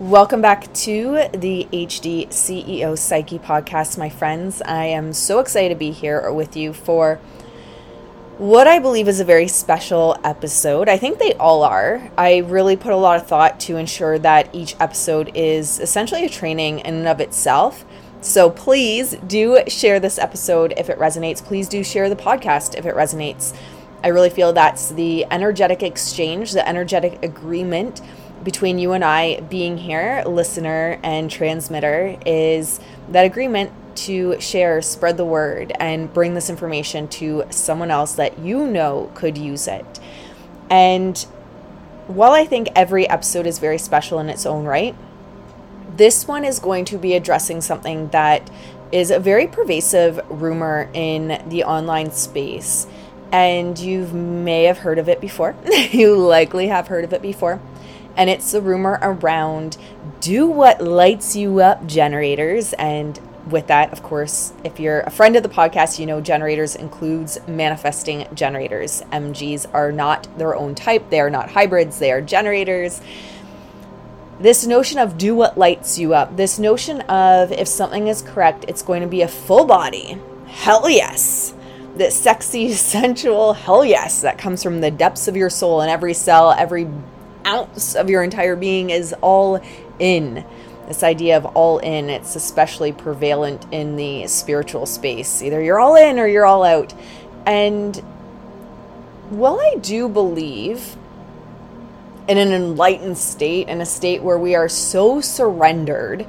Welcome back to the HD CEO Psyche podcast, my friends. I am so excited to be here with you for what I believe is a very special episode. I think they all are. I really put a lot of thought to ensure that each episode is essentially a training in and of itself. So please do share this episode if it resonates. Please do share the podcast if it resonates. I really feel that's the energetic exchange, the energetic agreement between you and I being here, listener and transmitter, is that agreement to share, spread the word, and bring this information to someone else that you know could use it. And while I think every episode is very special in its own right, this one is going to be addressing something that is a very pervasive rumor in the online space. And you may have heard of it before. you likely have heard of it before and it's the rumor around do what lights you up generators. And with that of course if you're a friend of the podcast you know generators includes manifesting generators. Mgs are not their own type. They are not hybrids. They are generators. This notion of do what lights you up this notion of if something is correct it's going to be a full body. Hell yes. This sexy sensual hell yes that comes from the depths of your soul and every cell every ounce of your entire being is all in. This idea of all in, it's especially prevalent in the spiritual space. Either you're all in or you're all out. And while I do believe in an enlightened state, in a state where we are so surrendered,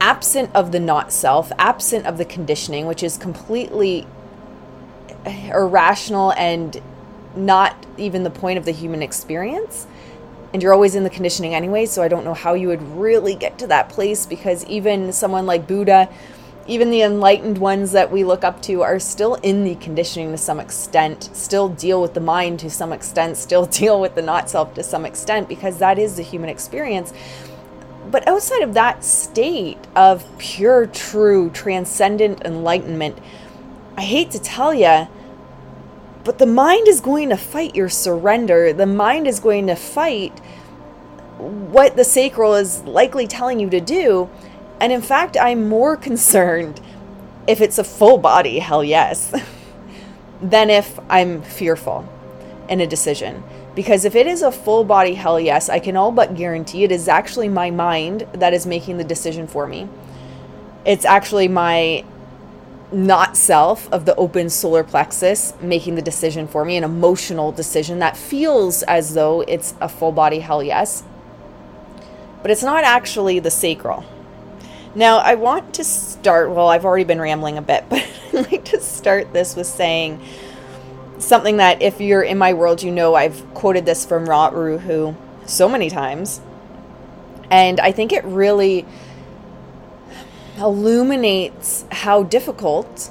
absent of the not self, absent of the conditioning, which is completely irrational and not even the point of the human experience, and you're always in the conditioning anyway, so I don't know how you would really get to that place because even someone like Buddha, even the enlightened ones that we look up to are still in the conditioning to some extent, still deal with the mind to some extent, still deal with the not self to some extent because that is the human experience. But outside of that state of pure, true, transcendent enlightenment, I hate to tell you, but the mind is going to fight your surrender. The mind is going to fight what the sacral is likely telling you to do. And in fact, I'm more concerned if it's a full body, hell yes, than if I'm fearful in a decision. Because if it is a full body hell yes, I can all but guarantee it is actually my mind that is making the decision for me. It's actually my not self of the open solar plexus making the decision for me, an emotional decision that feels as though it's a full body hell yes. But it's not actually the sacral. Now, I want to start, well, I've already been rambling a bit, but I'd like to start this with saying something that if you're in my world, you know I've quoted this from Ra Uru Hu so many times. And I think it really illuminates how difficult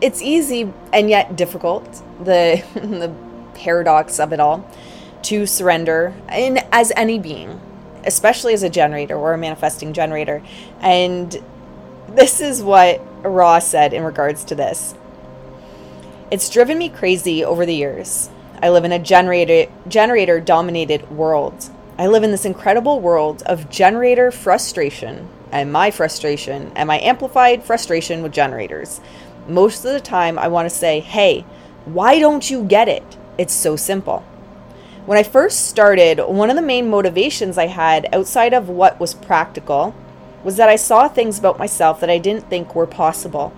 it's easy and yet difficult the the paradox of it all to surrender in as any being especially as a generator or a manifesting generator and this is what Ra said in regards to this it's driven me crazy over the years i live in a generator generator dominated world i live in this incredible world of generator frustration and my frustration and my amplified frustration with generators. Most of the time, I want to say, hey, why don't you get it? It's so simple. When I first started, one of the main motivations I had outside of what was practical was that I saw things about myself that I didn't think were possible.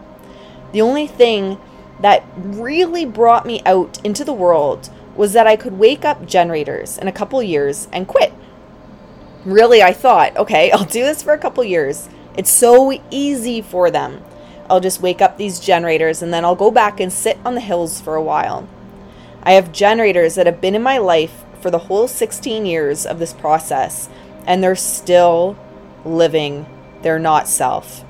The only thing that really brought me out into the world was that I could wake up generators in a couple years and quit really I thought, okay, I'll do this for a couple years. It's so easy for them. I'll just wake up these generators and then I'll go back and sit on the hills for a while. I have generators that have been in my life for the whole 16 years of this process and they're still living their not self.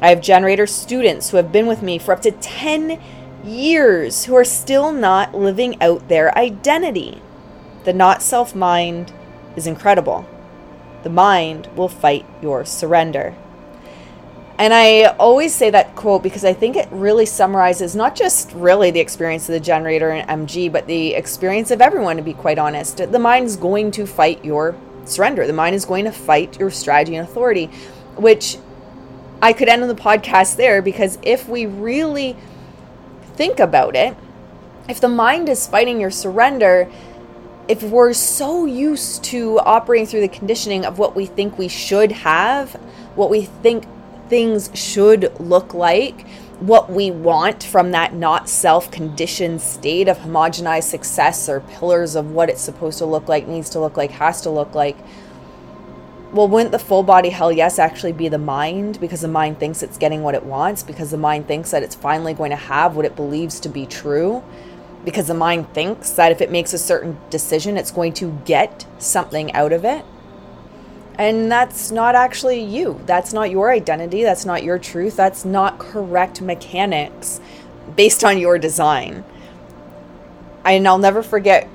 I have generator students who have been with me for up to 10 years who are still not living out their identity. The not self mind is incredible the mind will fight your surrender. And I always say that quote because I think it really summarizes not just really the experience of the generator and MG, but the experience of everyone, to be quite honest. The mind is going to fight your surrender. The mind is going to fight your strategy and authority, which I could end on the podcast there because if we really think about it, if the mind is fighting your surrender, if we're so used to operating through the conditioning of what we think we should have, what we think things should look like, what we want from that not self conditioned state of homogenized success or pillars of what it's supposed to look like, needs to look like, has to look like. Well, wouldn't the full body hell yes actually be the mind because the mind thinks it's getting what it wants, because the mind thinks that it's finally going to have what it believes to be true, because the mind thinks that if it makes a certain decision, it's going to get something out of it? And that's not actually you. That's not your identity. That's not your truth. That's not correct mechanics based on your design. And I'll never forget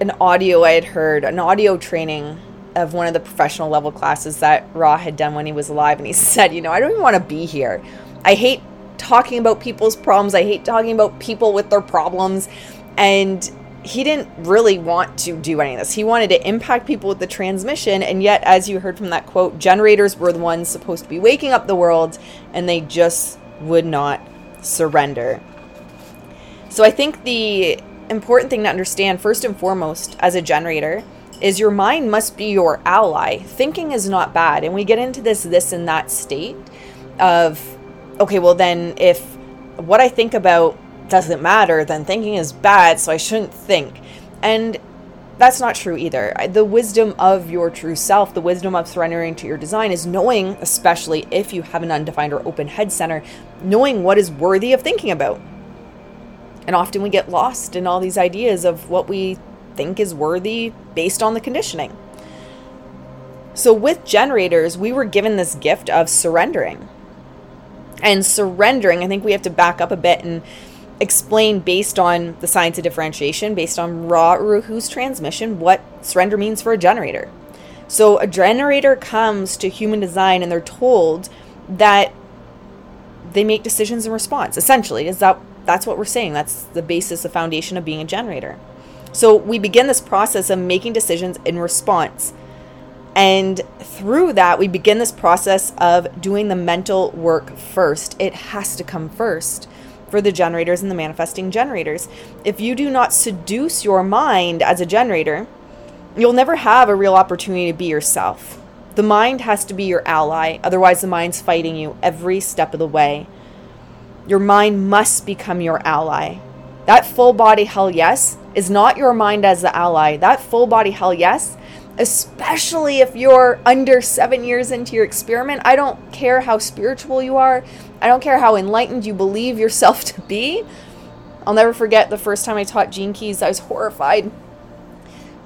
an audio I had heard, an audio training of one of the professional level classes that Ra had done when he was alive. And he said, You know, I don't even want to be here. I hate talking about people's problems. I hate talking about people with their problems. And he didn't really want to do any of this. He wanted to impact people with the transmission, and yet, as you heard from that quote, generators were the ones supposed to be waking up the world, and they just would not surrender. So, I think the important thing to understand, first and foremost, as a generator, is your mind must be your ally. Thinking is not bad, and we get into this, this, and that state of, okay, well, then if what I think about doesn't matter, then thinking is bad, so I shouldn't think. And that's not true either. The wisdom of your true self, the wisdom of surrendering to your design is knowing, especially if you have an undefined or open head center, knowing what is worthy of thinking about. And often we get lost in all these ideas of what we think is worthy based on the conditioning. So, with generators, we were given this gift of surrendering. And surrendering, I think we have to back up a bit and explain based on the science of differentiation, based on Ra Uru Hu's transmission, what surrender means for a generator. So a generator comes to human design and they're told that they make decisions in response. Essentially, is that that's what we're saying. That's the basis, the foundation of being a generator. So we begin this process of making decisions in response. And through that, we begin this process of doing the mental work first. It has to come first for the generators and the manifesting generators. If you do not seduce your mind as a generator, you'll never have a real opportunity to be yourself. The mind has to be your ally, otherwise, the mind's fighting you every step of the way. Your mind must become your ally. That full body hell yes is not your mind as the ally. That full body hell yes especially if you're under seven years into your experiment. I don't care how spiritual you are, I don't care how enlightened you believe yourself to be. I'll never forget the first time I taught Gene Keys, I was horrified.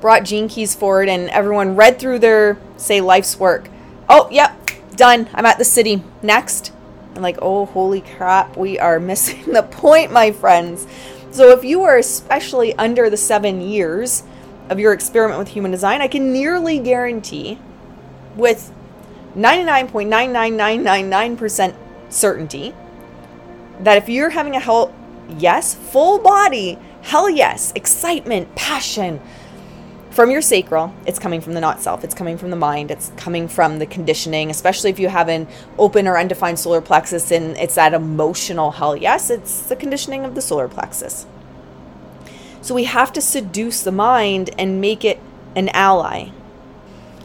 Brought Gene Keys forward, and everyone read through their, say, life's work. Oh, yep, done. I'm at the city. Next. I'm like, oh, holy crap, we are missing the point, my friends. So if you are especially under the seven years, of your experiment with human design, I can nearly guarantee with 99.99999% certainty that if you're having a hell yes, full body, hell yes, excitement, passion from your sacral, it's coming from the not self, it's coming from the mind, it's coming from the conditioning, especially if you have an open or undefined solar plexus and it's that emotional hell yes, it's the conditioning of the solar plexus. So we have to seduce the mind and make it an ally.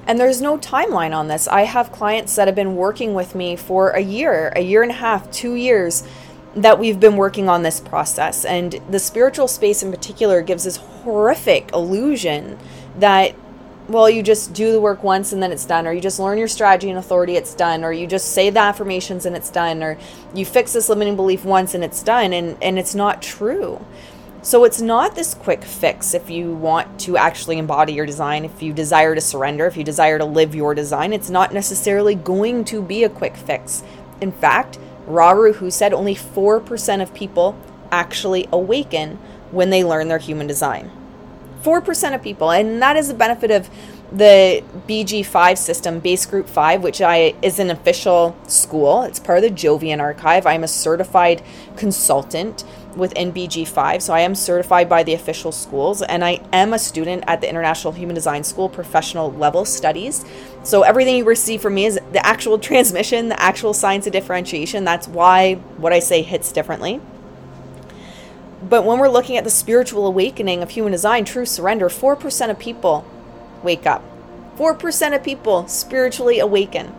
And there's no timeline on this. I have clients that have been working with me for a year, a year and a half, two years that we've been working on this process. And the spiritual space in particular gives this horrific illusion that, well, you just do the work once and then it's done, or you just learn your strategy and authority, it's done, or you just say the affirmations and it's done, or you fix this limiting belief once and it's done. And, and it's not true. So it's not this quick fix if you want to actually embody your design, if you desire to surrender, if you desire to live your design, it's not necessarily going to be a quick fix. In fact, Ra Uru Hu said only 4% of people actually awaken when they learn their human design. 4% of people, and that is the benefit of the BG5 system, Base Group 5, which I is an official school. It's part of the Jovian archive. I'm a certified consultant within BG5. So I am certified by the official schools and I am a student at the International Human Design School professional level studies. So everything you receive from me is the actual transmission, the actual science of differentiation. That's why what I say hits differently. But when we're looking at the spiritual awakening of human design, true surrender, 4% of people wake up. 4% of people spiritually awaken.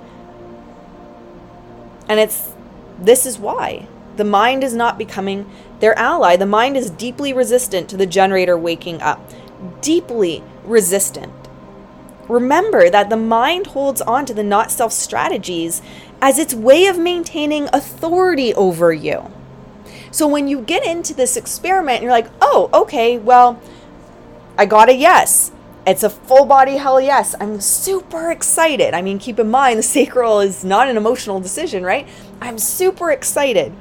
And it's this is why. The mind is not becoming their ally. The mind is deeply resistant to the generator waking up. Deeply resistant. Remember that the mind holds on to the not self strategies as its way of maintaining authority over you. So when you get into this experiment, you're like, oh, okay, well, I got a yes. It's a full body hell yes. I'm super excited. I mean, keep in mind, the sacral is not an emotional decision, right? I'm super excited.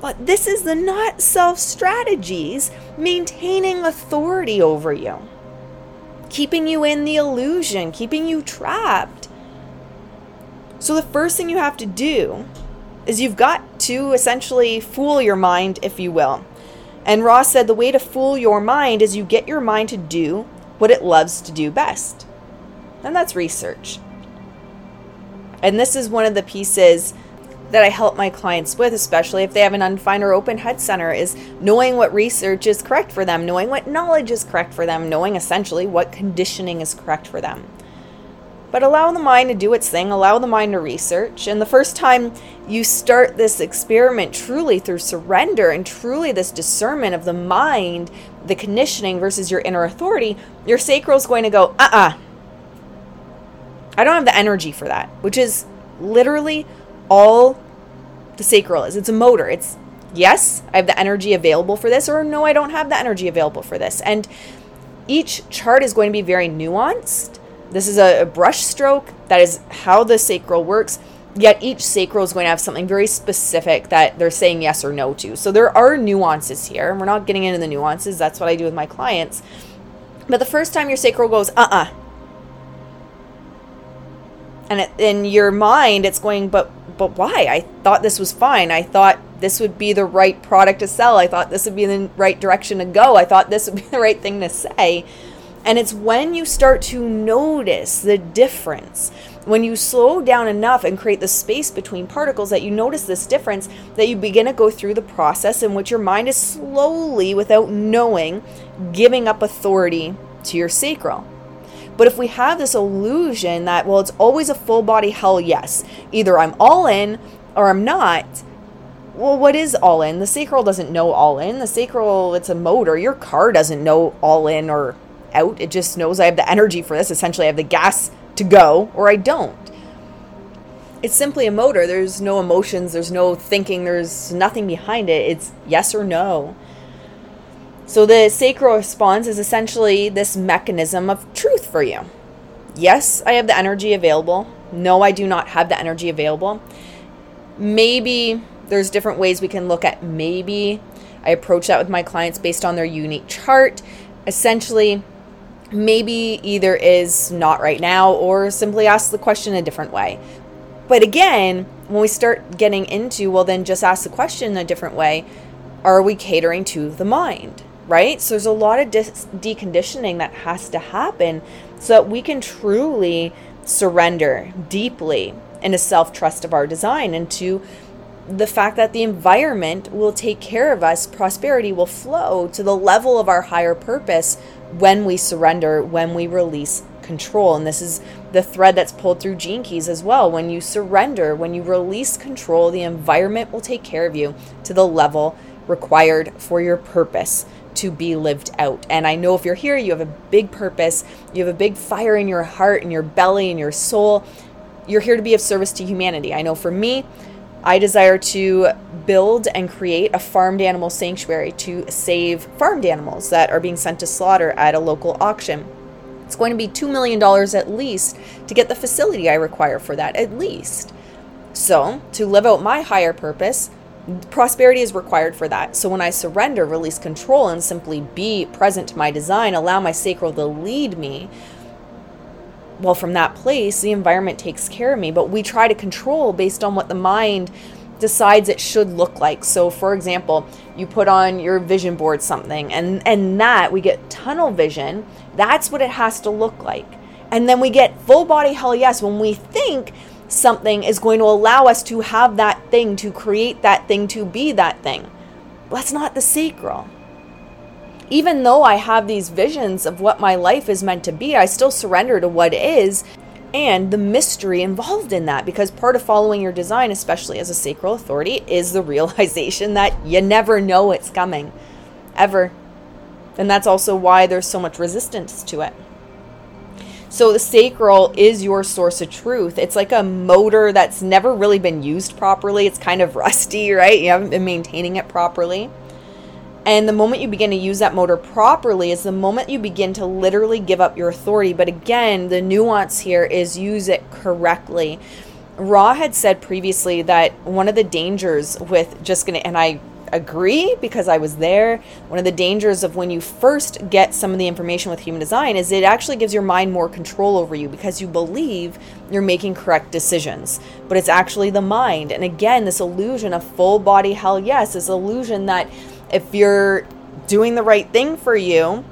But this is the not self strategies maintaining authority over you, keeping you in the illusion, keeping you trapped. So, the first thing you have to do is you've got to essentially fool your mind, if you will. And Ross said the way to fool your mind is you get your mind to do what it loves to do best. And that's research. And this is one of the pieces that I help my clients with, especially if they have an undefined or open head center, is knowing what research is correct for them, knowing what knowledge is correct for them, knowing essentially what conditioning is correct for them. But allow the mind to do its thing, allow the mind to research. And the first time you start this experiment truly through surrender and truly this discernment of the mind, the conditioning versus your inner authority, your sacral is going to go, uh uh-uh. uh. I don't have the energy for that, which is literally all the sacral is. It's a motor. It's yes, I have the energy available for this, or no, I don't have the energy available for this. And each chart is going to be very nuanced. This is a, a brush stroke. That is how the sacral works. Yet each sacral is going to have something very specific that they're saying yes or no to. So there are nuances here. and We're not getting into the nuances. That's what I do with my clients. But the first time your sacral goes, uh uh-uh. uh and it, in your mind, it's going, but but why? I thought this was fine. I thought this would be the right product to sell. I thought this would be the right direction to go. I thought this would be the right thing to say. And it's when you start to notice the difference, when you slow down enough and create the space between particles that you notice this difference, that you begin to go through the process in which your mind is slowly, without knowing, giving up authority to your sacral. But if we have this illusion that, well, it's always a full body hell yes, either I'm all in or I'm not, well, what is all in? The sacral doesn't know all in. The sacral, it's a motor. Your car doesn't know all in or out. It just knows I have the energy for this. Essentially, I have the gas to go or I don't. It's simply a motor. There's no emotions, there's no thinking, there's nothing behind it. It's yes or no. So the sacral response is essentially this mechanism of truth for you. Yes, I have the energy available. No, I do not have the energy available. Maybe there's different ways we can look at maybe. I approach that with my clients based on their unique chart. Essentially, maybe either is not right now or simply ask the question a different way. But again, when we start getting into, well, then just ask the question a different way, are we catering to the mind? Right? So there's a lot of dis- deconditioning that has to happen so that we can truly surrender deeply into self trust of our design and to the fact that the environment will take care of us, prosperity will flow to the level of our higher purpose when we surrender, when we release control. And this is the thread that's pulled through Gene Keys as well. When you surrender, when you release control, the environment will take care of you to the level required for your purpose to be lived out. And I know if you're here, you have a big purpose, you have a big fire in your heart, in your belly, in your soul. You're here to be of service to humanity. I know for me, I desire to build and create a farmed animal sanctuary to save farmed animals that are being sent to slaughter at a local auction. It's going to be $2 million at least to get the facility I require for that, at least. So, to live out my higher purpose, prosperity is required for that. So when I surrender, release control, and simply be present to my design, allow my sacral to lead me, well, from that place, the environment takes care of me. But we try to control based on what the mind decides it should look like. So for example, you put on your vision board something and and that we get tunnel vision, that's what it has to look like. And then we get full body hell yes when we think something is going to allow us to have that thing, to create that thing, to be that thing. That's not the sacral. Even though I have these visions of what my life is meant to be, I still surrender to what is and the mystery involved in that because part of following your design, especially as a sacral authority, is the realization that you never know it's coming ever. And that's also why there's so much resistance to it. So the sacral is your source of truth. It's like a motor that's never really been used properly. It's kind of rusty, right? You haven't been maintaining it properly. And the moment you begin to use that motor properly is the moment you begin to literally give up your authority. But again, the nuance here is use it correctly. Ra had said previously that one of the dangers with just gonna, and I agree because I was there. One of the dangers of when you first get some of the information with human design is it actually gives your mind more control over you because you believe you're making correct decisions. But it's actually the mind. And again, this illusion of full body hell yes, this illusion that if you're doing the right thing for you,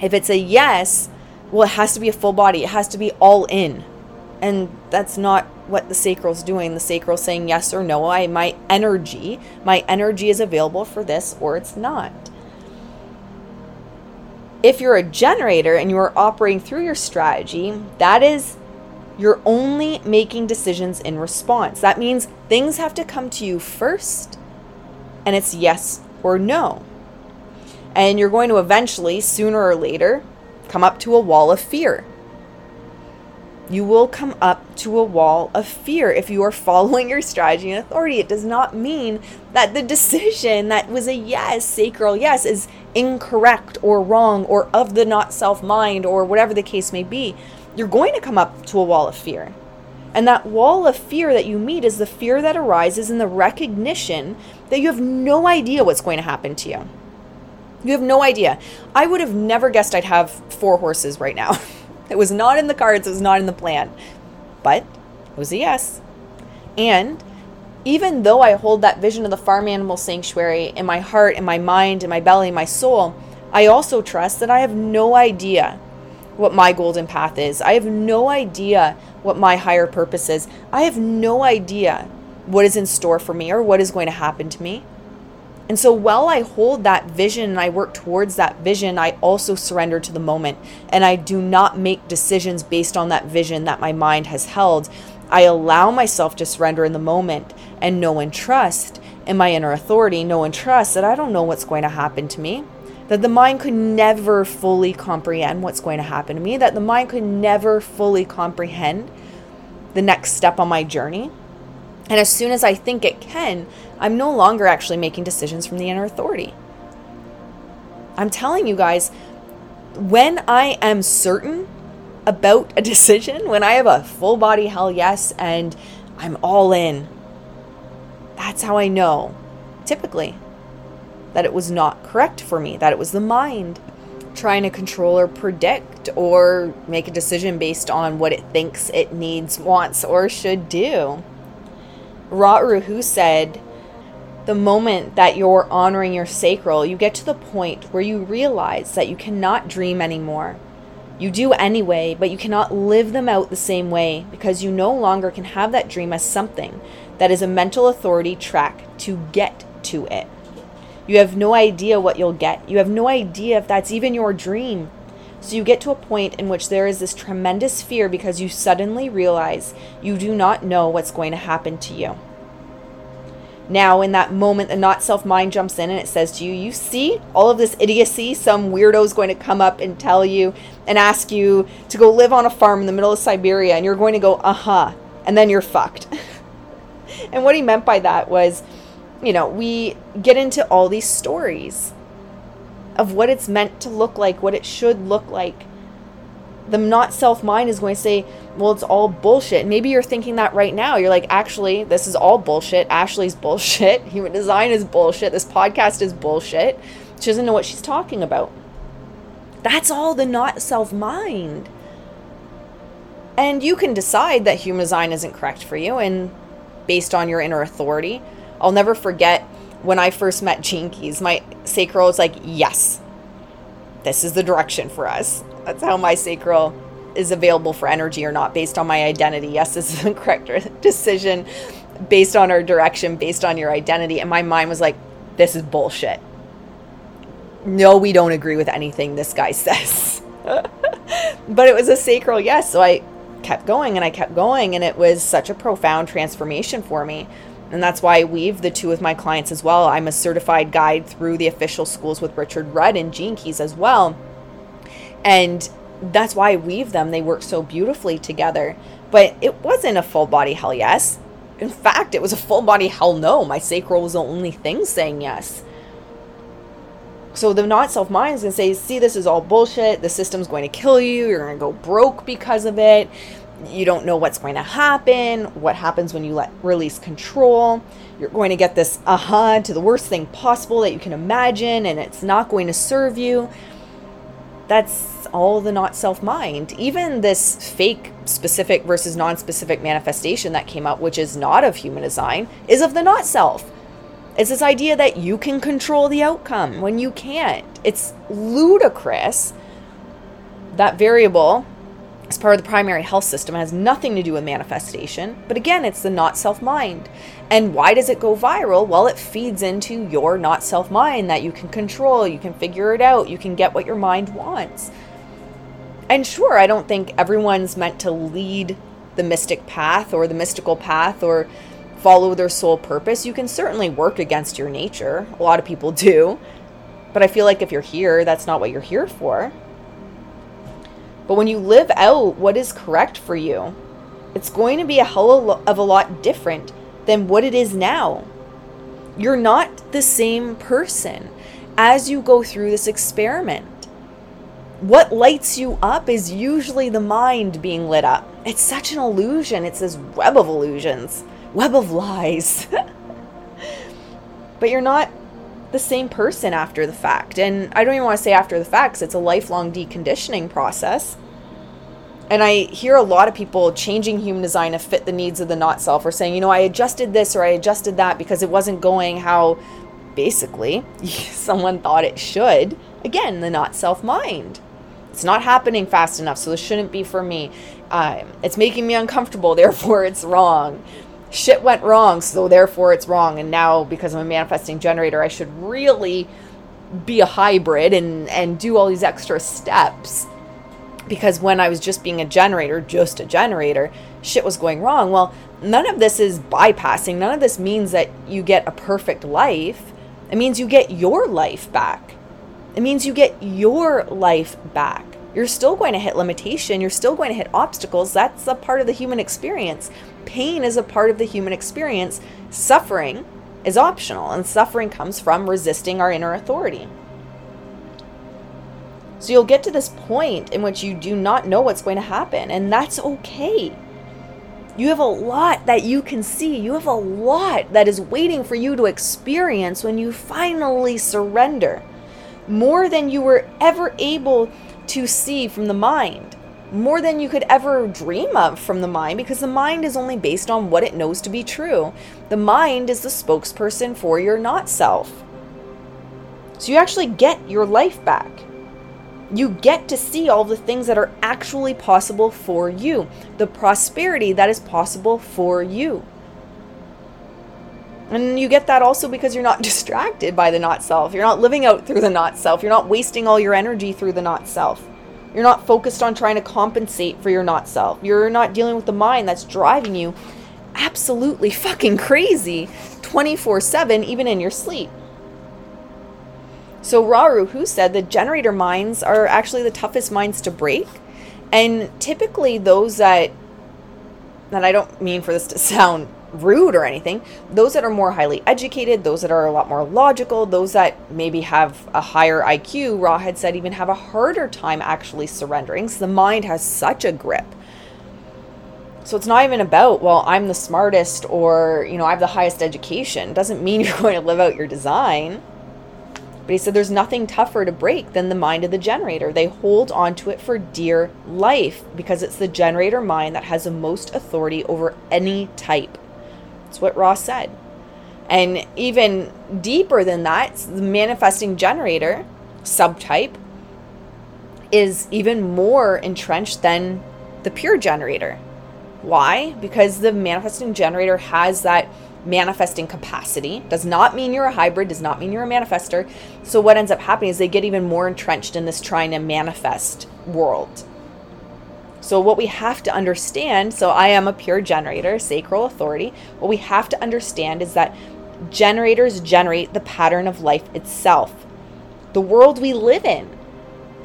if it's a yes, well, it has to be a full body, it has to be all in. And that's not what the sacral's doing. The sacral saying yes or no. I my energy, my energy is available for this or it's not. If you're a generator and you are operating through your strategy, that is you're only making decisions in response. That means things have to come to you first and it's yes or no. And you're going to eventually, sooner or later, come up to a wall of fear. You will come up to a wall of fear if you are following your strategy and authority. It does not mean that the decision that was a yes, sacral yes, is incorrect or wrong or of the not self mind or whatever the case may be. You're going to come up to a wall of fear. And that wall of fear that you meet is the fear that arises in the recognition that you have no idea what's going to happen to you. You have no idea. I would have never guessed I'd have four horses right now. it was not in the cards, it was not in the plan. But it was a yes. And even though I hold that vision of the farm animal sanctuary in my heart, in my mind, in my belly, in my soul, I also trust that I have no idea what my golden path is. I have no idea what my higher purpose is. I have no idea what is in store for me or what is going to happen to me. And so while I hold that vision and I work towards that vision, I also surrender to the moment and I do not make decisions based on that vision that my mind has held. I allow myself to surrender in the moment and know and trust in my inner authority, know and trust that I don't know what's going to happen to me that the mind could never fully comprehend what's going to happen to me, that the mind could never fully comprehend the next step on my journey. And as soon as I think it can, I'm no longer actually making decisions from the inner authority. I'm telling you guys, when I am certain about a decision, when I have a full body hell yes and I'm all in, that's how I know, typically, that it was not correct for me, that it was the mind trying to control or predict or make a decision based on what it thinks it needs, wants, or should do. Ra Uru said, the moment that you're honoring your sacral, you get to the point where you realize that you cannot dream anymore. You do anyway, but you cannot live them out the same way because you no longer can have that dream as something that is a mental authority track to get to it. You have no idea what you'll get. You have no idea if that's even your dream. So you get to a point in which there is this tremendous fear because you suddenly realize you do not know what's going to happen to you. Now, in that moment, the not self mind jumps in and it says to you, You see all of this idiocy? Some weirdo is going to come up and tell you and ask you to go live on a farm in the middle of Siberia, and you're going to go, Uh huh. And then you're fucked. and what he meant by that was, you know, we get into all these stories of what it's meant to look like, what it should look like. The not self mind is going to say, well, it's all bullshit. Maybe you're thinking that right now. You're like, actually, this is all bullshit. Ashley's bullshit. Human design is bullshit. This podcast is bullshit. She doesn't know what she's talking about. That's all the not self mind. And you can decide that human design isn't correct for you and based on your inner authority. I'll never forget when I first met Keys, my sacral was like, yes, this is the direction for us. That's how my sacral is available for energy or not based on my identity. Yes, this is the correct decision based on our direction, based on your identity. And my mind was like, this is bullshit. No, we don't agree with anything this guy says. but it was a sacral yes. So I kept going and I kept going. And it was such a profound transformation for me. And that's why I weave the two with my clients as well. I'm a certified guide through the official schools with Richard Rudd and Gene Keys as well. And that's why I weave them. They work so beautifully together. But it wasn't a full body hell yes. In fact, it was a full body hell no. My sacral was the only thing saying yes. So the not self mind is going to say, see, this is all bullshit. The system's going to kill you. You're going to go broke because of it you don't know what's going to happen, what happens when you let release control. You're going to get this aha uh-huh, to the worst thing possible that you can imagine, and it's not going to serve you. That's all the not self mind. Even this fake specific versus non specific manifestation that came out, which is not of human design, is of the not self. It's this idea that you can control the outcome when you can't. It's ludicrous. That variable as part of the primary health system. It has nothing to do with manifestation. But again, it's the not self mind. And why does it go viral? Well, it feeds into your not self mind that you can control, you can figure it out, you can get what your mind wants. And sure, I don't think everyone's meant to lead the mystic path or the mystical path or follow their soul purpose. You can certainly work against your nature. A lot of people do. But I feel like if you're here, that's not what you're here for. But when you live out what is correct for you, it's going to be a hell of a lot different than what it is now. You're not the same person as you go through this experiment. What lights you up is usually the mind being lit up. It's such an illusion. It's this web of illusions, web of lies. but you're not the same person after the fact. And I don't even want to say after the facts, it's a lifelong deconditioning process. And I hear a lot of people changing human design to fit the needs of the not self or saying, you know, I adjusted this or I adjusted that because it wasn't going how basically someone thought it should. Again, the not self mind. It's not happening fast enough, so this shouldn't be for me. Um, it's making me uncomfortable, therefore it's wrong shit went wrong, so therefore it's wrong. And now, because I'm a manifesting generator, I should really be a hybrid and, and do all these extra steps. Because when I was just being a generator, just a generator, shit was going wrong. Well, none of this is bypassing. None of this means that you get a perfect life. It means you get your life back. It means you get your life back. You're still going to hit limitation. You're still going to hit obstacles. That's a part of the human experience pain is a part of the human experience. Suffering is optional, and suffering comes from resisting our inner authority. So you'll get to this point in which you do not know what's going to happen, and that's okay. You have a lot that you can see. You have a lot that is waiting for you to experience when you finally surrender. More than you were ever able to see from the mind more than you could ever dream of from the mind because the mind is only based on what it knows to be true. The mind is the spokesperson for your not self. So you actually get your life back. You get to see all the things that are actually possible for you, the prosperity that is possible for you. And you get that also because you're not distracted by the not self. You're not living out through the not self. You're not wasting all your energy through the not self. You're not focused on trying to compensate for your not self. You're not dealing with the mind that's driving you absolutely fucking crazy 24 7, even in your sleep. So, Ra Uru Hu said the generator minds are actually the toughest minds to break. And typically, those that, and I don't mean for this to sound rude or anything. Those that are more highly educated, those that are a lot more logical, those that maybe have a higher IQ, Ra had said even have a harder time actually surrendering. So the mind has such a grip. So it's not even about, well, I'm the smartest or, you know, I have the highest education. It doesn't mean you're going to live out your design. But he said there's nothing tougher to break than the mind of the generator. They hold on to it for dear life because it's the generator mind that has the most authority over any type That's what Ross said. And even deeper than that, the manifesting generator subtype is even more entrenched than the pure generator. Why? Because the manifesting generator has that manifesting capacity. Does not mean you're a hybrid, does not mean you're a manifester. So, what ends up happening is they get even more entrenched in this trying to manifest world. So, what we have to understand so, I am a pure generator, sacral authority. What we have to understand is that generators generate the pattern of life itself, the world we live in,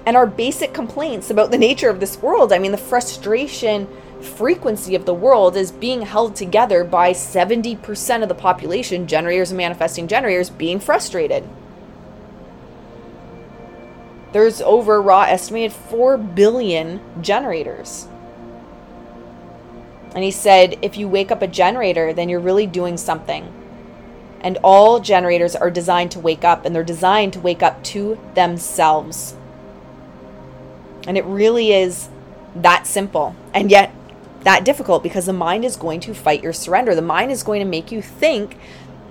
and our basic complaints about the nature of this world. I mean, the frustration frequency of the world is being held together by 70% of the population, generators and manifesting generators, being frustrated. There's over Ra estimated 4 billion generators. And he said, if you wake up a generator, then you're really doing something. And all generators are designed to wake up, and they're designed to wake up to themselves. And it really is that simple. And yet, that difficult because the mind is going to fight your surrender. The mind is going to make you think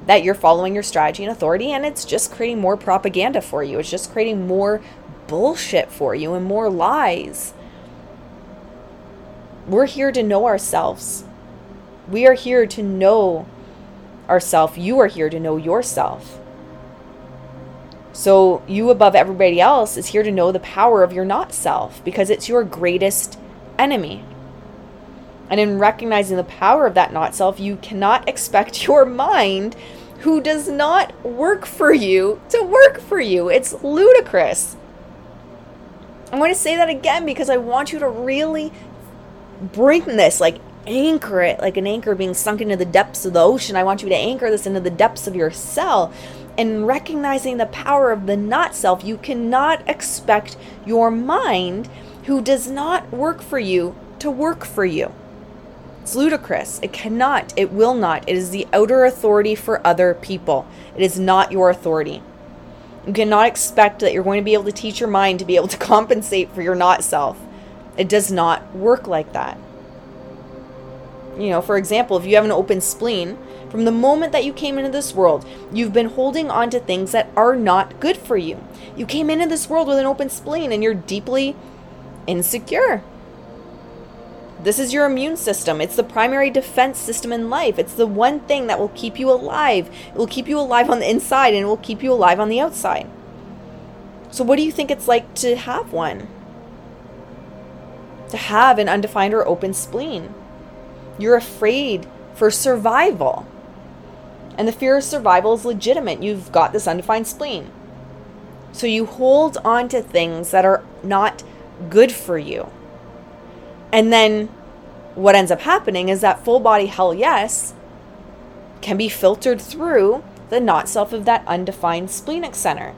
that you're following your strategy and authority, and it's just creating more propaganda for you. It's just creating more bullshit for you and more lies. We're here to know ourselves. We are here to know ourself. You are here to know yourself. So, you above everybody else is here to know the power of your not self because it's your greatest enemy. And in recognizing the power of that not self, you cannot expect your mind, who does not work for you, to work for you. It's ludicrous. I'm going to say that again because I want you to really bring this, like anchor it, like an anchor being sunk into the depths of the ocean. I want you to anchor this into the depths of your cell. And recognizing the power of the not self, you cannot expect your mind, who does not work for you, to work for you. It's ludicrous. It cannot, it will not. It is the outer authority for other people. It is not your authority. You cannot expect that you're going to be able to teach your mind to be able to compensate for your not self. It does not work like that. You know, for example, if you have an open spleen, from the moment that you came into this world, you've been holding on to things that are not good for you. You came into this world with an open spleen and you're deeply insecure. This is your immune system. It's the primary defense system in life. It's the one thing that will keep you alive. It will keep you alive on the inside and it will keep you alive on the outside. So, what do you think it's like to have one? To have an undefined or open spleen. You're afraid for survival. And the fear of survival is legitimate. You've got this undefined spleen. So, you hold on to things that are not good for you. And then what ends up happening is that full body hell yes can be filtered through the not self of that undefined splenic center.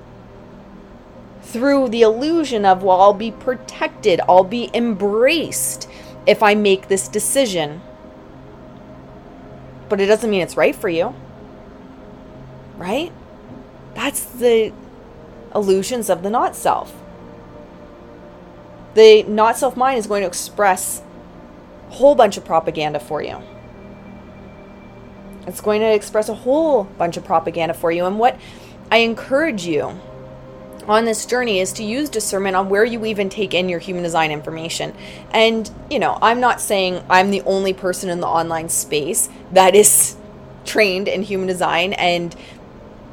Through the illusion of, well, I'll be protected, I'll be embraced if I make this decision. But it doesn't mean it's right for you. Right? That's the illusions of the not self the not self mind is going to express a whole bunch of propaganda for you. It's going to express a whole bunch of propaganda for you. And what I encourage you on this journey is to use discernment on where you even take in your human design information. And, you know, I'm not saying I'm the only person in the online space that is trained in human design and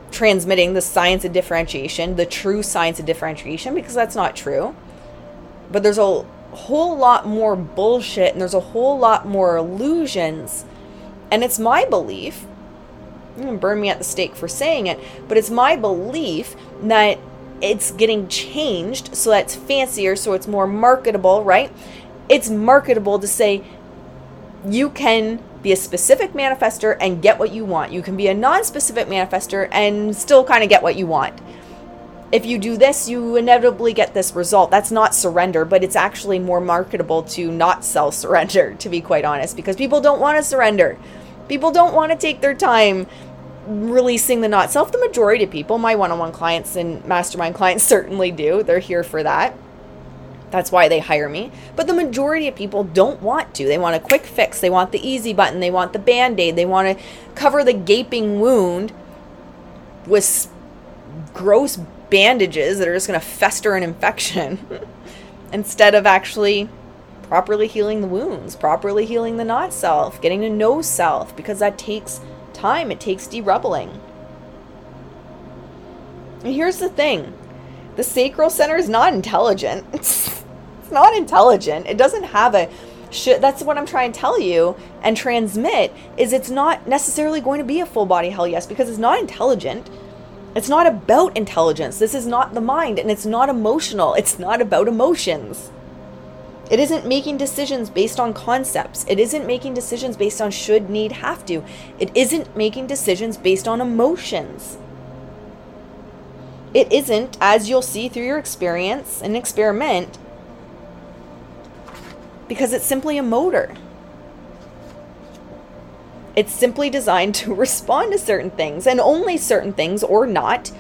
transmitting the science of differentiation, the true science of differentiation, because that's not true. But there's a whole lot more bullshit and there's a whole lot more illusions. And it's my belief, burn me at the stake for saying it, but it's my belief that it's getting changed so that it's fancier, so it's more marketable, right? It's marketable to say you can be a specific manifester and get what you want. You can be a non specific manifester and still kind of get what you want if you do this, you inevitably get this result. That's not surrender, but it's actually more marketable to not sell surrender, to be quite honest, because people don't want to surrender. People don't want to take their time releasing the not self. The majority of people, my one on one clients and mastermind clients, certainly do. They're here for that. That's why they hire me. But the majority of people don't want to. They want a quick fix. They want the easy button. They want the band aid. They want to cover the gaping wound with gross bandages that are just going to fester an infection instead of actually properly healing the wounds, properly healing the not self, getting to know self, because that takes time. It takes derubbling. And here's the thing the sacral center is not intelligent. It's, not intelligent. It doesn't have a that's what I'm trying to tell you and transmit is it's not necessarily going to be a full body hell yes because it's not intelligent. It's not about intelligence. This is not the mind and it's not emotional. It's not about emotions. It isn't making decisions based on concepts. It isn't making decisions based on should, need, have to. It isn't making decisions based on emotions. It isn't, as you'll see through your experience and experiment, because it's simply a motor. It's simply designed to respond to certain things and only certain things or not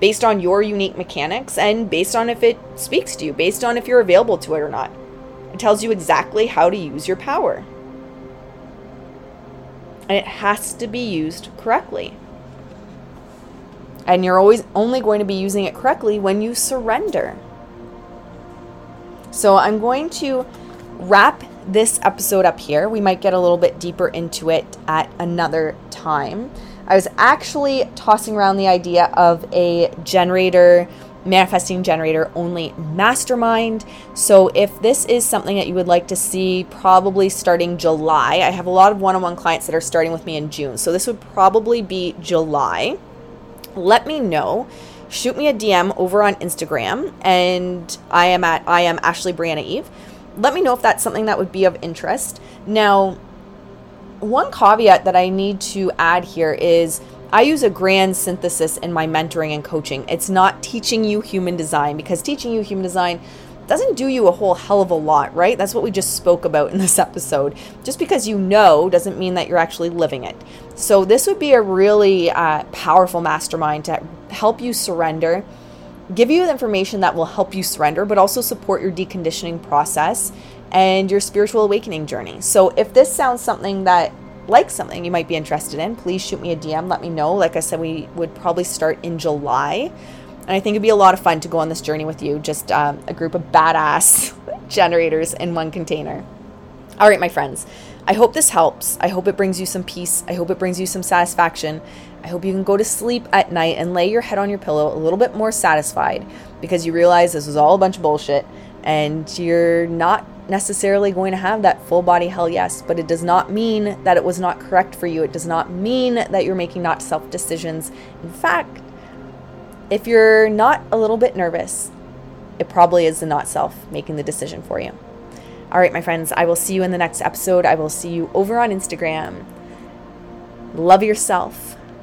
based on your unique mechanics and based on if it speaks to you, based on if you're available to it or not. It tells you exactly how to use your power. And it has to be used correctly. And you're always only going to be using it correctly when you surrender. So I'm going to wrap this episode up here. We might get a little bit deeper into it at another time. I was actually tossing around the idea of a generator manifesting generator only mastermind. So, if this is something that you would like to see, probably starting July, I have a lot of one on one clients that are starting with me in June. So, this would probably be July. Let me know. Shoot me a DM over on Instagram, and I am at I am Ashley Briana Eve. Let me know if that's something that would be of interest. Now, one caveat that I need to add here is I use a grand synthesis in my mentoring and coaching. It's not teaching you human design because teaching you human design doesn't do you a whole hell of a lot, right? That's what we just spoke about in this episode. Just because you know doesn't mean that you're actually living it. So, this would be a really uh, powerful mastermind to help you surrender, give you the information that will help you surrender, but also support your deconditioning process and your spiritual awakening journey. So, if this sounds something that like something you might be interested in, please shoot me a DM. Let me know. Like I said, we would probably start in July. And I think it'd be a lot of fun to go on this journey with you, just um, a group of badass generators in one container. All right, my friends, I hope this helps. I hope it brings you some peace. I hope it brings you some satisfaction. I hope you can go to sleep at night and lay your head on your pillow a little bit more satisfied because you realize this was all a bunch of bullshit and you're not necessarily going to have that full body hell yes, but it does not mean that it was not correct for you. It does not mean that you're making not self decisions. In fact, if you're not a little bit nervous, it probably is the not self making the decision for you. All right, my friends, I will see you in the next episode. I will see you over on Instagram. Love yourself,